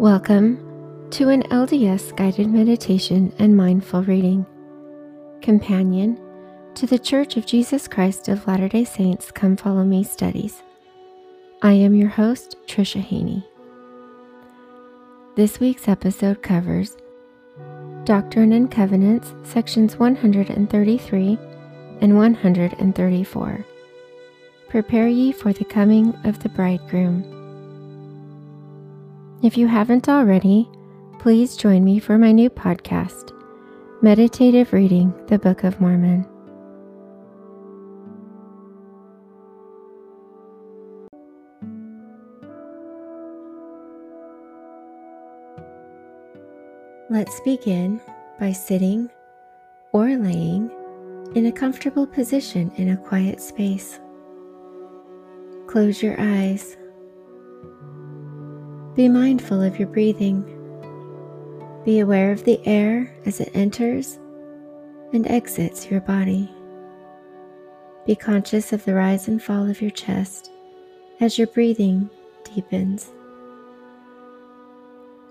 Welcome to an LDS guided meditation and mindful reading, companion to the Church of Jesus Christ of Latter day Saints Come Follow Me studies. I am your host, Tricia Haney. This week's episode covers Doctrine and Covenants, sections 133 and 134. Prepare ye for the coming of the bridegroom. If you haven't already, please join me for my new podcast, Meditative Reading the Book of Mormon. Let's begin by sitting or laying in a comfortable position in a quiet space. Close your eyes be mindful of your breathing. Be aware of the air as it enters and exits your body. Be conscious of the rise and fall of your chest as your breathing deepens.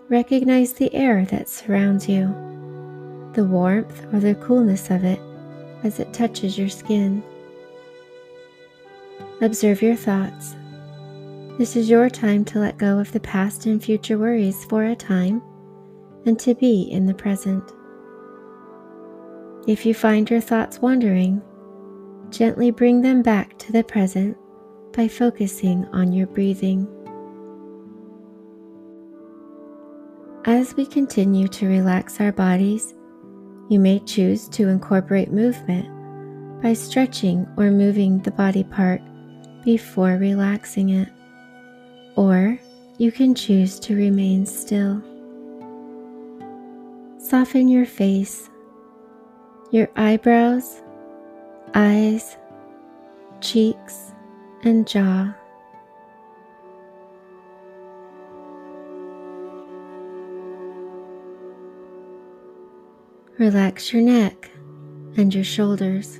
Recognize the air that surrounds you, the warmth or the coolness of it as it touches your skin. Observe your thoughts this is your time to let go of the past and future worries for a time and to be in the present. If you find your thoughts wandering, gently bring them back to the present by focusing on your breathing. As we continue to relax our bodies, you may choose to incorporate movement by stretching or moving the body part before relaxing it or you can choose to remain still. Soften your face, your eyebrows, eyes, cheeks, and jaw. Relax your neck and your shoulders.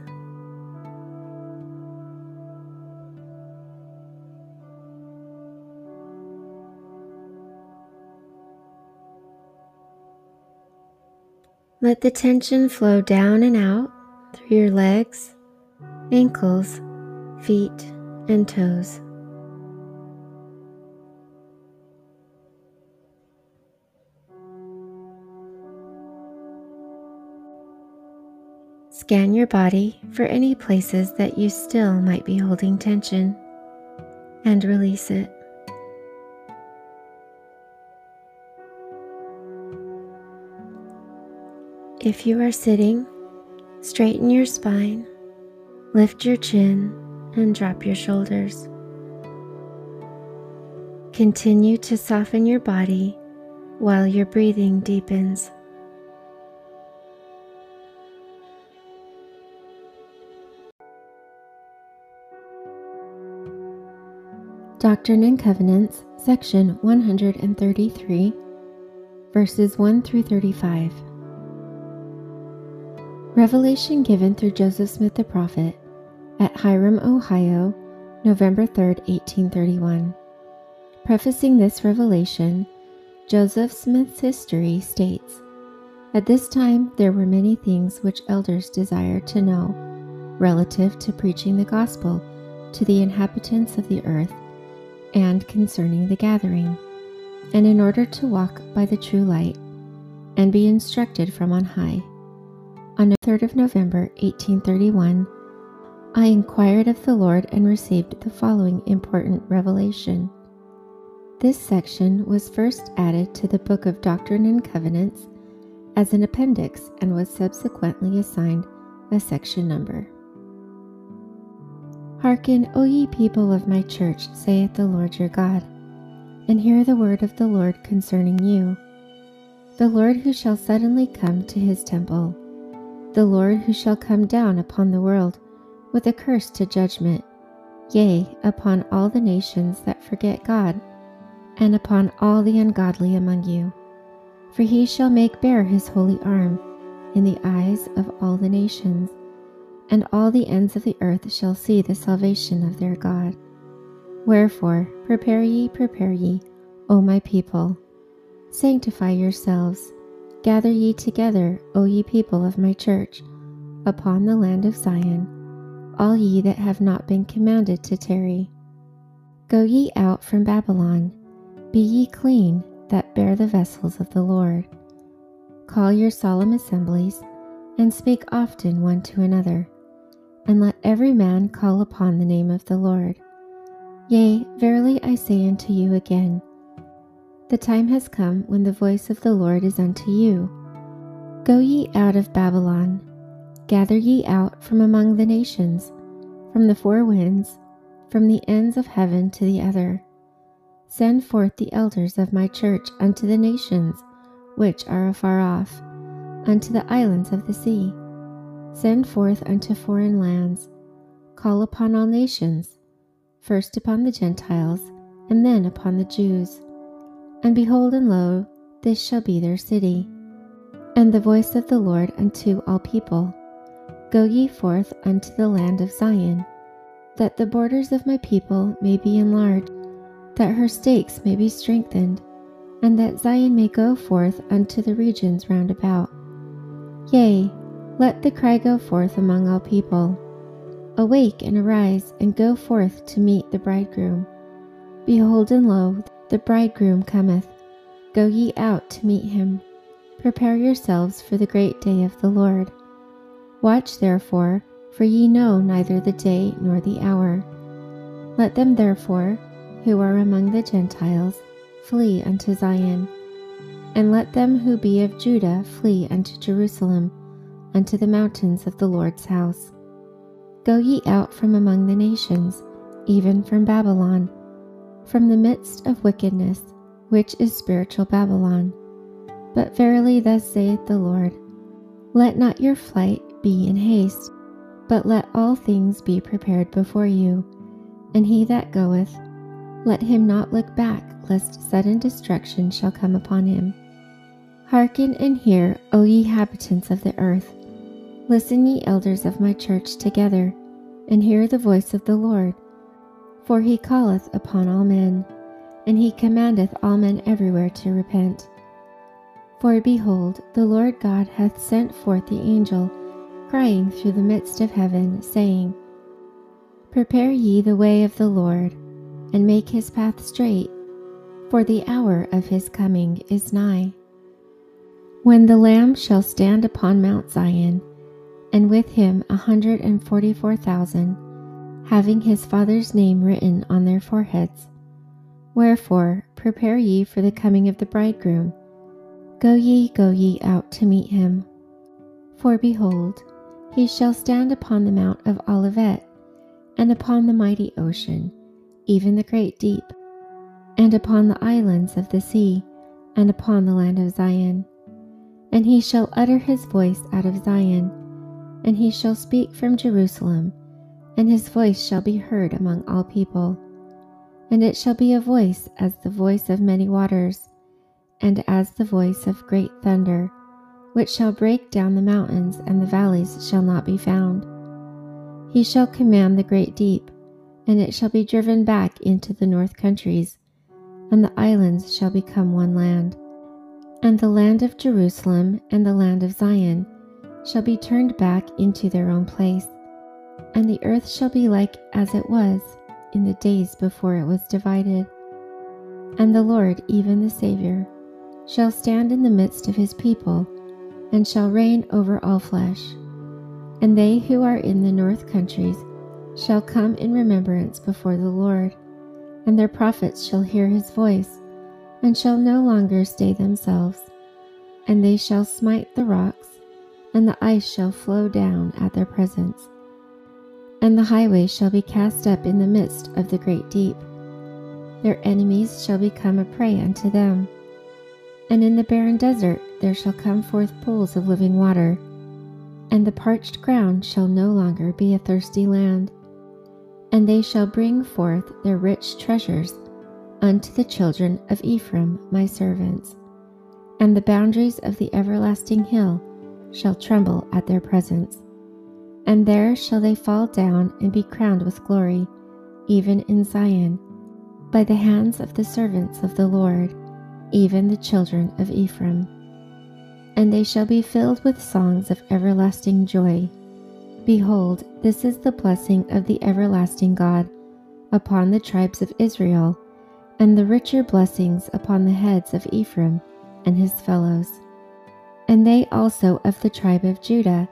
Let the tension flow down and out through your legs, ankles, feet, and toes. Scan your body for any places that you still might be holding tension and release it. If you are sitting, straighten your spine, lift your chin, and drop your shoulders. Continue to soften your body while your breathing deepens. Doctrine and Covenants, section 133, verses 1 through 35. Revelation given through Joseph Smith the prophet at Hiram, Ohio, November 3, 1831. Prefacing this revelation, Joseph Smith's history states At this time, there were many things which elders desired to know relative to preaching the gospel to the inhabitants of the earth and concerning the gathering, and in order to walk by the true light and be instructed from on high. On the 3rd of November, 1831, I inquired of the Lord and received the following important revelation. This section was first added to the Book of Doctrine and Covenants as an appendix and was subsequently assigned a section number. Hearken, O ye people of my church, saith the Lord your God, and hear the word of the Lord concerning you. The Lord who shall suddenly come to his temple, the Lord who shall come down upon the world with a curse to judgment, yea, upon all the nations that forget God, and upon all the ungodly among you. For he shall make bare his holy arm in the eyes of all the nations and all the ends of the earth shall see the salvation of their God. Wherefore, prepare ye, prepare ye, O my people. Sanctify yourselves, gather ye together, O ye people of my church, upon the land of Zion, all ye that have not been commanded to tarry. Go ye out from Babylon, be ye clean that bear the vessels of the Lord. Call your solemn assemblies, and speak often one to another and let every man call upon the name of the Lord. Yea, verily I say unto you again, the time has come when the voice of the Lord is unto you. Go ye out of Babylon, gather ye out from among the nations, from the four winds, from the ends of heaven to the other. Send forth the elders of my church unto the nations which are afar off, unto the islands of the sea Send forth unto foreign lands, call upon all nations, first upon the Gentiles, and then upon the Jews. And behold, and lo, this shall be their city. And the voice of the Lord unto all people Go ye forth unto the land of Zion, that the borders of my people may be enlarged, that her stakes may be strengthened, and that Zion may go forth unto the regions round about. Yea, let the cry go forth among all people. Awake and arise and go forth to meet the bridegroom. Behold, and lo, the bridegroom cometh. Go ye out to meet him. Prepare yourselves for the great day of the Lord. Watch therefore, for ye know neither the day nor the hour. Let them therefore, who are among the Gentiles, flee unto Zion, and let them who be of Judah flee unto Jerusalem unto the mountains of the Lord's house. Go ye out from among the nations, even from Babylon, from the midst of wickedness, which is spiritual Babylon. But verily, thus saith the Lord Let not your flight be in haste, but let all things be prepared before you. And he that goeth, let him not look back, lest sudden destruction shall come upon him. Hearken and hear, O ye inhabitants of the earth. Listen, ye elders of my church, together, and hear the voice of the Lord. For he calleth upon all men, and he commandeth all men everywhere to repent. For behold, the Lord God hath sent forth the angel, crying through the midst of heaven, saying, Prepare ye the way of the Lord, and make his path straight, for the hour of his coming is nigh. When the Lamb shall stand upon Mount Zion, and with him a hundred and forty four thousand, having his Father's name written on their foreheads. Wherefore, prepare ye for the coming of the bridegroom. Go ye, go ye out to meet him. For behold, he shall stand upon the Mount of Olivet, and upon the mighty ocean, even the great deep, and upon the islands of the sea, and upon the land of Zion. And he shall utter his voice out of Zion and he shall speak from Jerusalem, and his voice shall be heard among all people. And it shall be a voice as the voice of many waters, and as the voice of great thunder, which shall break down the mountains, and the valleys shall not be found. He shall command the great deep, and it shall be driven back into the north countries, and the islands shall become one land. And the land of Jerusalem and the land of Zion shall be turned back into their own place, and the earth shall be like as it was in the days before it was divided. And the Lord, even the Saviour, shall stand in the midst of his people, and shall reign over all flesh. And they who are in the north countries shall come in remembrance before the Lord, and their prophets shall hear his voice, and shall no longer stay themselves, and they shall smite the rocks and the ice shall flow down at their presence. And the highway shall be cast up in the midst of the great deep. Their enemies shall become a prey unto them. And in the barren desert there shall come forth pools of living water, and the parched ground shall no longer be a thirsty land. And they shall bring forth their rich treasures unto the children of Ephraim, my servants. And the boundaries of the everlasting hill shall tremble at their presence. And there shall they fall down and be crowned with glory, even in Zion, by the hands of the servants of the Lord, even the children of Ephraim. And they shall be filled with songs of everlasting joy. Behold, this is the blessing of the everlasting God upon the tribes of Israel, and the richer blessings upon the heads of Ephraim and his fellows. And they also of the tribe of Judah,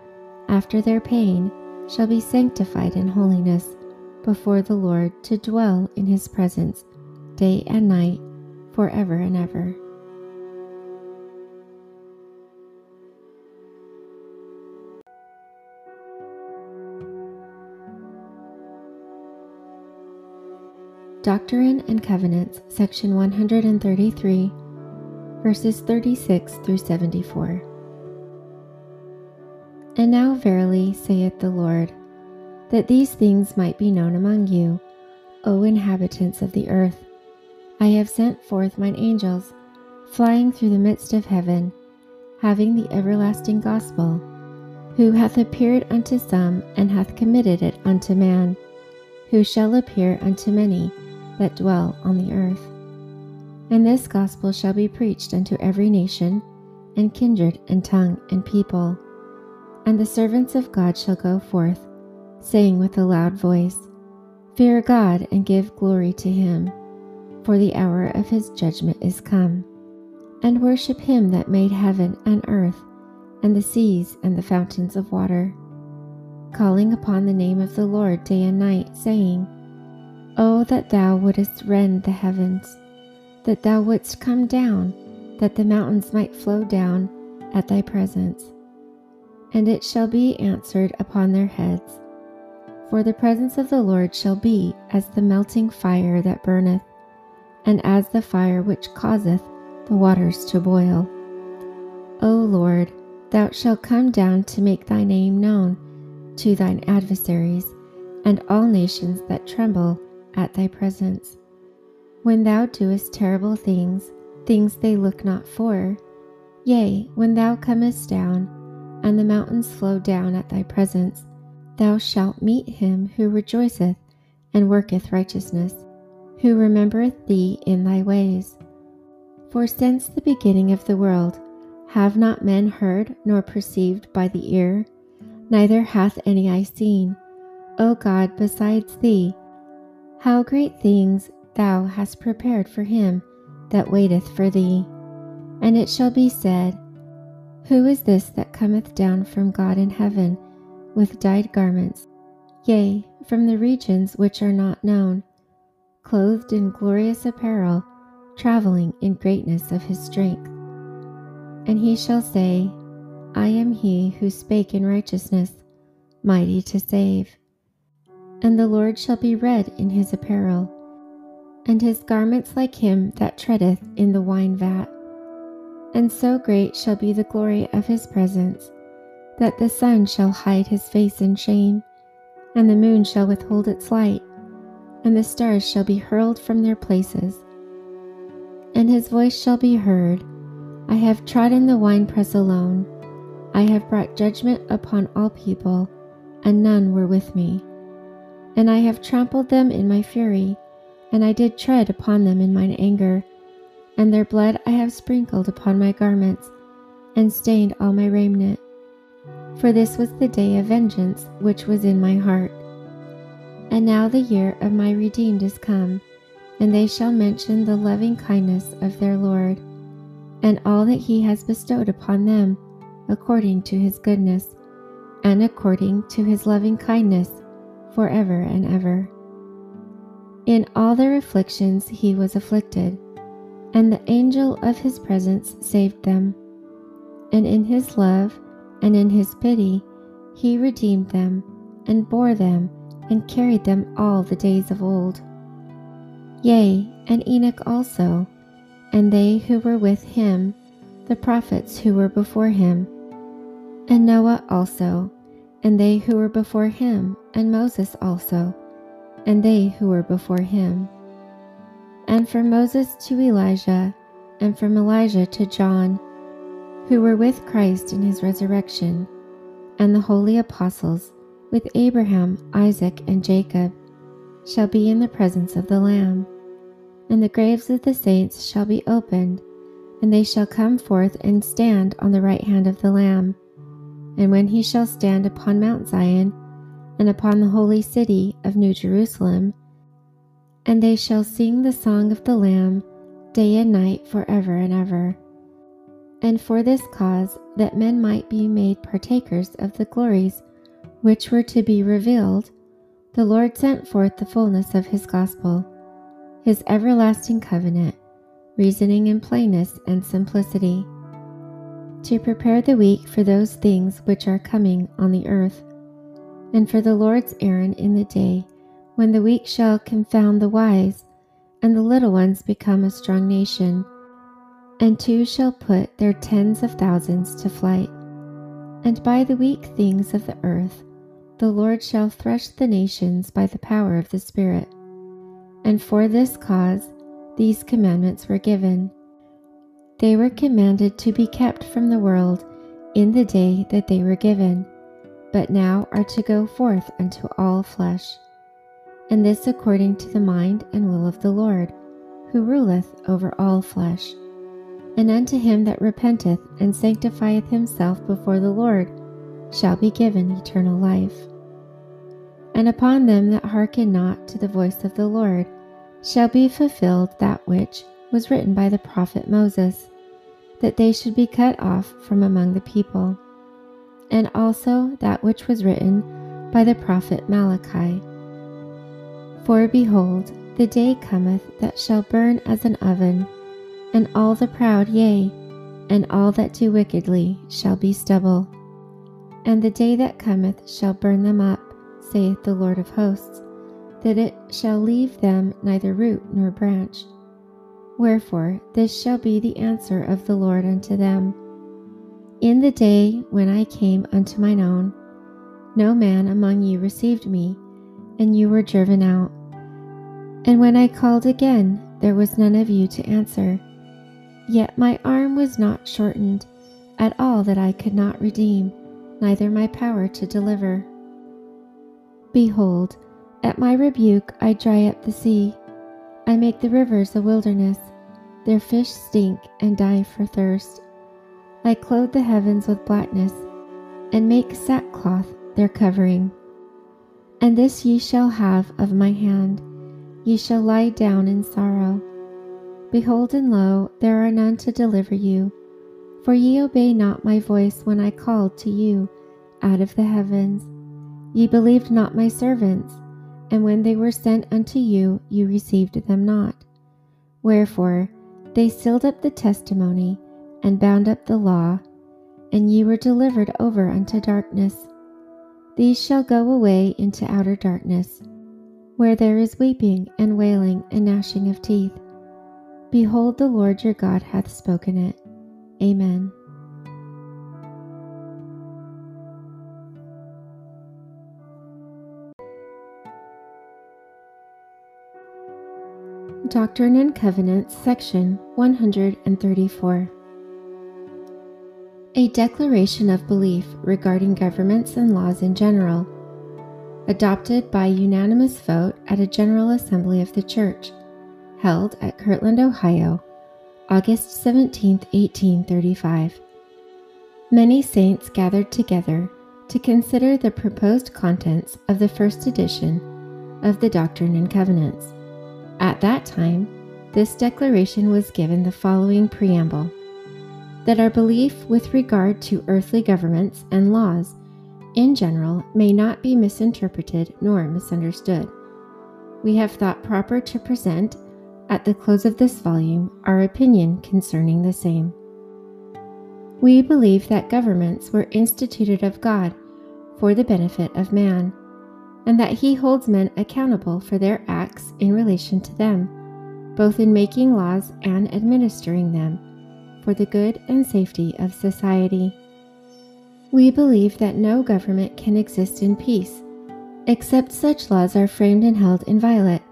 after their pain, shall be sanctified in holiness before the Lord to dwell in his presence day and night forever and ever. Doctrine and Covenants, section 133, verses 36 through 74. And now, verily, saith the Lord, that these things might be known among you, O inhabitants of the earth, I have sent forth mine angels, flying through the midst of heaven, having the everlasting gospel, who hath appeared unto some, and hath committed it unto man, who shall appear unto many that dwell on the earth. And this gospel shall be preached unto every nation, and kindred, and tongue, and people and the servants of God shall go forth, saying with a loud voice, Fear God and give glory to him, for the hour of his judgment is come. And worship him that made heaven and earth, and the seas and the fountains of water, calling upon the name of the Lord day and night, saying, O that thou wouldest rend the heavens, that thou wouldst come down, that the mountains might flow down at thy presence and it shall be answered upon their heads. For the presence of the Lord shall be as the melting fire that burneth, and as the fire which causeth the waters to boil. O Lord, thou shalt come down to make thy name known to thine adversaries and all nations that tremble at thy presence. When thou doest terrible things, things they look not for, yea, when thou comest down, and the mountains flow down at thy presence, thou shalt meet him who rejoiceth and worketh righteousness, who remembereth thee in thy ways. For since the beginning of the world, have not men heard nor perceived by the ear, neither hath any eye seen, O God, besides thee, how great things thou hast prepared for him that waiteth for thee. And it shall be said, who is this that cometh down from God in heaven with dyed garments, yea, from the regions which are not known, clothed in glorious apparel, traveling in greatness of his strength? And he shall say, I am he who spake in righteousness, mighty to save. And the Lord shall be red in his apparel, and his garments like him that treadeth in the wine vat and so great shall be the glory of his presence, that the sun shall hide his face in shame, and the moon shall withhold its light, and the stars shall be hurled from their places. And his voice shall be heard I have trodden the winepress alone, I have brought judgment upon all people, and none were with me. And I have trampled them in my fury, and I did tread upon them in mine anger and their blood I have sprinkled upon my garments, and stained all my raiment. For this was the day of vengeance which was in my heart. And now the year of my redeemed is come, and they shall mention the loving kindness of their Lord, and all that he has bestowed upon them, according to his goodness, and according to his loving kindness, for ever and ever. In all their afflictions he was afflicted and the angel of his presence saved them. And in his love and in his pity, he redeemed them and bore them and carried them all the days of old. Yea, and Enoch also, and they who were with him, the prophets who were before him, and Noah also, and they who were before him, and Moses also, and they who were before him. And from Moses to Elijah, and from Elijah to John, who were with Christ in his resurrection, and the holy apostles, with Abraham, Isaac, and Jacob, shall be in the presence of the Lamb. And the graves of the saints shall be opened, and they shall come forth and stand on the right hand of the Lamb. And when he shall stand upon Mount Zion, and upon the holy city of New Jerusalem, and they shall sing the song of the Lamb day and night forever and ever. And for this cause, that men might be made partakers of the glories which were to be revealed, the Lord sent forth the fullness of his gospel, his everlasting covenant, reasoning in plainness and simplicity, to prepare the weak for those things which are coming on the earth, and for the Lord's errand in the day when the weak shall confound the wise, and the little ones become a strong nation, and two shall put their tens of thousands to flight. And by the weak things of the earth the Lord shall thresh the nations by the power of the Spirit. And for this cause these commandments were given. They were commanded to be kept from the world in the day that they were given, but now are to go forth unto all flesh. And this according to the mind and will of the Lord, who ruleth over all flesh. And unto him that repenteth and sanctifieth himself before the Lord shall be given eternal life. And upon them that hearken not to the voice of the Lord shall be fulfilled that which was written by the prophet Moses, that they should be cut off from among the people, and also that which was written by the prophet Malachi. For behold, the day cometh that shall burn as an oven, and all the proud, yea, and all that do wickedly, shall be stubble. And the day that cometh shall burn them up, saith the Lord of hosts that it shall leave them neither root nor branch. Wherefore this shall be the answer of the Lord unto them. In the day when I came unto mine own, no man among you received me, and you were driven out. And when I called again, there was none of you to answer. Yet my arm was not shortened at all that I could not redeem, neither my power to deliver. Behold, at my rebuke I dry up the sea. I make the rivers a wilderness. Their fish stink and die for thirst. I clothe the heavens with blackness, and make sackcloth their covering. And this ye shall have of my hand. Ye shall lie down in sorrow. Behold, and lo, there are none to deliver you. For ye obey not my voice when I called to you out of the heavens. Ye believed not my servants and when they were sent unto you, you received them not. Wherefore they sealed up the testimony, and bound up the law, and ye were delivered over unto darkness. These shall go away into outer darkness, where there is weeping and wailing and gnashing of teeth. Behold, the Lord your God hath spoken it. Amen. Doctrine and Covenants, section 134. A declaration of belief regarding governments and laws in general, adopted by unanimous vote at a General Assembly of the Church, held at Kirtland, Ohio, August 17, 1835. Many saints gathered together to consider the proposed contents of the first edition of the Doctrine and Covenants. At that time, this declaration was given the following preamble that our belief with regard to earthly governments and laws in general may not be misinterpreted nor misunderstood. We have thought proper to present, at the close of this volume, our opinion concerning the same. We believe that governments were instituted of God for the benefit of man, and that he holds men accountable for their acts in relation to them, both in making laws and administering them, for the good and safety of society. We believe that no government can exist in peace, except such laws are framed and held inviolate,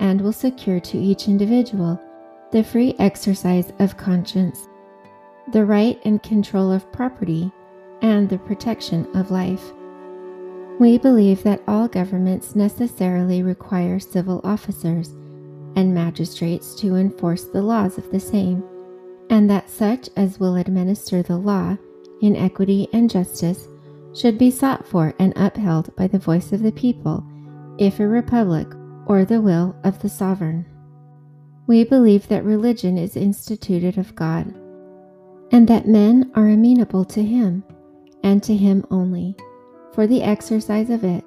and will secure to each individual the free exercise of conscience, the right and control of property, and the protection of life. We believe that all governments necessarily require civil officers and magistrates to enforce the laws of the same, and that such as will administer the law in equity and justice should be sought for and upheld by the voice of the people, if a republic or the will of the sovereign. We believe that religion is instituted of God, and that men are amenable to Him, and to Him only, for the exercise of it,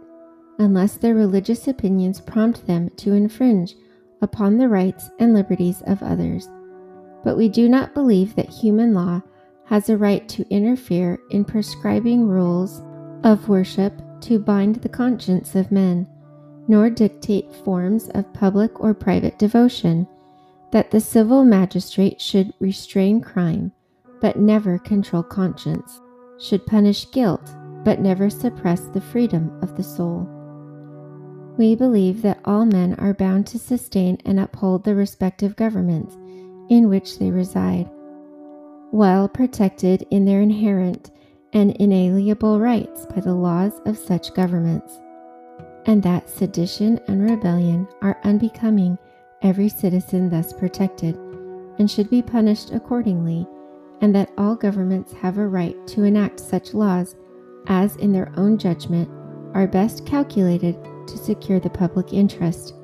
unless their religious opinions prompt them to infringe upon the rights and liberties of others. But we do not believe that human law has a right to interfere in prescribing rules of worship to bind the conscience of men, nor dictate forms of public or private devotion, that the civil magistrate should restrain crime, but never control conscience, should punish guilt, but never suppress the freedom of the soul. We believe that all men are bound to sustain and uphold the respective governments in which they reside while protected in their inherent and inalienable rights by the laws of such governments, and that sedition and rebellion are unbecoming every citizen thus protected, and should be punished accordingly, and that all governments have a right to enact such laws as, in their own judgment, are best calculated to secure the public interest,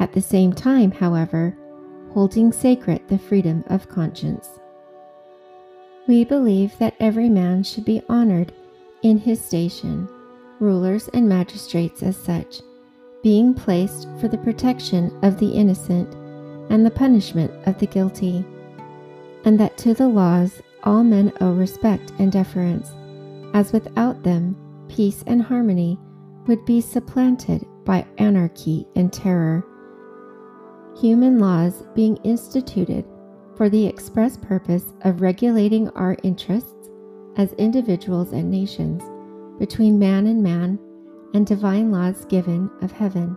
at the same time, however, holding sacred the freedom of conscience. We believe that every man should be honored in his station, rulers and magistrates as such, being placed for the protection of the innocent and the punishment of the guilty, and that to the laws all men owe respect and deference, as without them peace and harmony would be supplanted by anarchy and terror. Human laws being instituted for the express purpose of regulating our interests as individuals and nations between man and man, and divine laws given of heaven,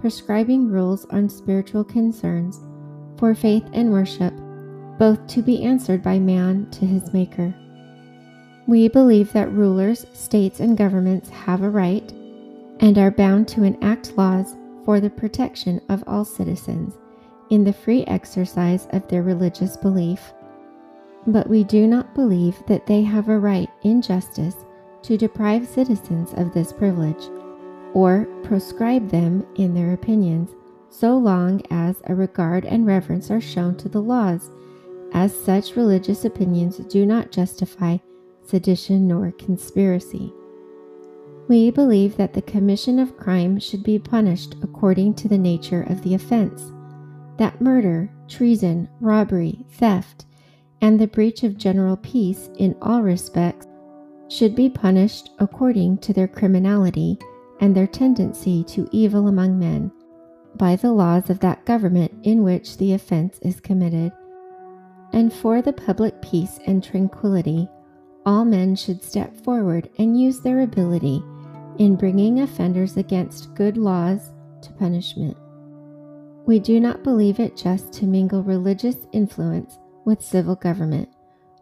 prescribing rules on spiritual concerns for faith and worship, both to be answered by man to his Maker. We believe that rulers, states, and governments have a right and are bound to enact laws for the protection of all citizens in the free exercise of their religious belief. But we do not believe that they have a right in justice to deprive citizens of this privilege, or proscribe them in their opinions, so long as a regard and reverence are shown to the laws, as such religious opinions do not justify sedition nor conspiracy. We believe that the commission of crime should be punished according to the nature of the offense that murder, treason, robbery, theft, and the breach of general peace in all respects should be punished according to their criminality and their tendency to evil among men by the laws of that government in which the offense is committed. And for the public peace and tranquility, all men should step forward and use their ability in bringing offenders against good laws to punishment. We do not believe it just to mingle religious influence with civil government,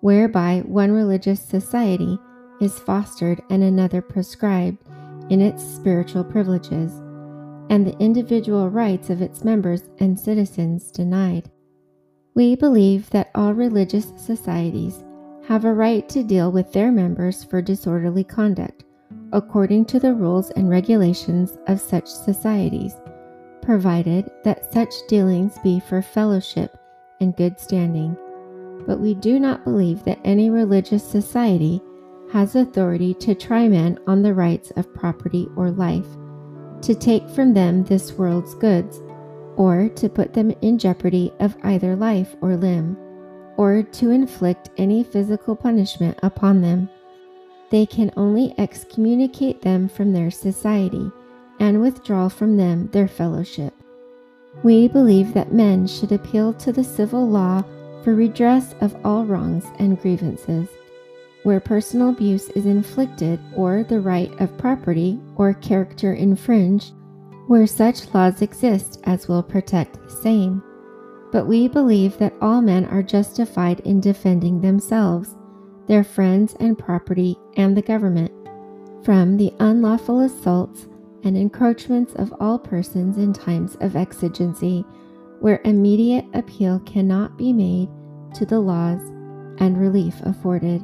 whereby one religious society is fostered and another proscribed in its spiritual privileges, and the individual rights of its members and citizens denied. We believe that all religious societies have a right to deal with their members for disorderly conduct, according to the rules and regulations of such societies provided that such dealings be for fellowship and good standing. But we do not believe that any religious society has authority to try men on the rights of property or life, to take from them this world's goods, or to put them in jeopardy of either life or limb, or to inflict any physical punishment upon them. They can only excommunicate them from their society and withdraw from them their fellowship. We believe that men should appeal to the civil law for redress of all wrongs and grievances. Where personal abuse is inflicted or the right of property or character infringed, where such laws exist as will protect the same. But we believe that all men are justified in defending themselves, their friends and property, and the government from the unlawful assaults and encroachments of all persons in times of exigency, where immediate appeal cannot be made to the laws and relief afforded.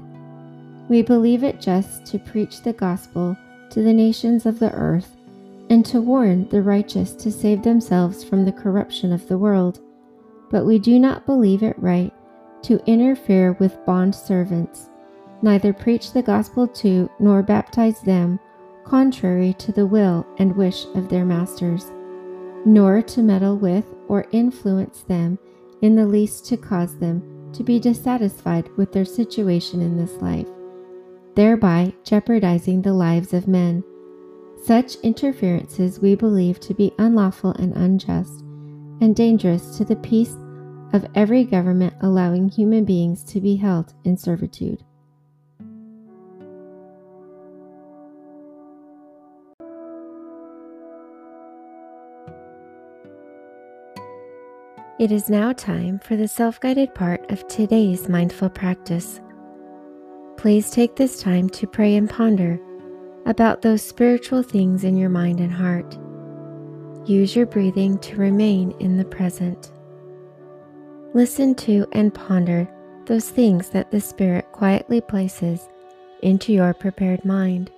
We believe it just to preach the gospel to the nations of the earth and to warn the righteous to save themselves from the corruption of the world. But we do not believe it right to interfere with bond servants, neither preach the gospel to nor baptize them contrary to the will and wish of their masters, nor to meddle with or influence them in the least to cause them to be dissatisfied with their situation in this life, thereby jeopardizing the lives of men. Such interferences we believe to be unlawful and unjust, and dangerous to the peace of every government allowing human beings to be held in servitude. It is now time for the self guided part of today's mindful practice. Please take this time to pray and ponder about those spiritual things in your mind and heart. Use your breathing to remain in the present. Listen to and ponder those things that the Spirit quietly places into your prepared mind.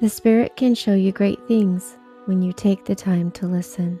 The Spirit can show you great things when you take the time to listen.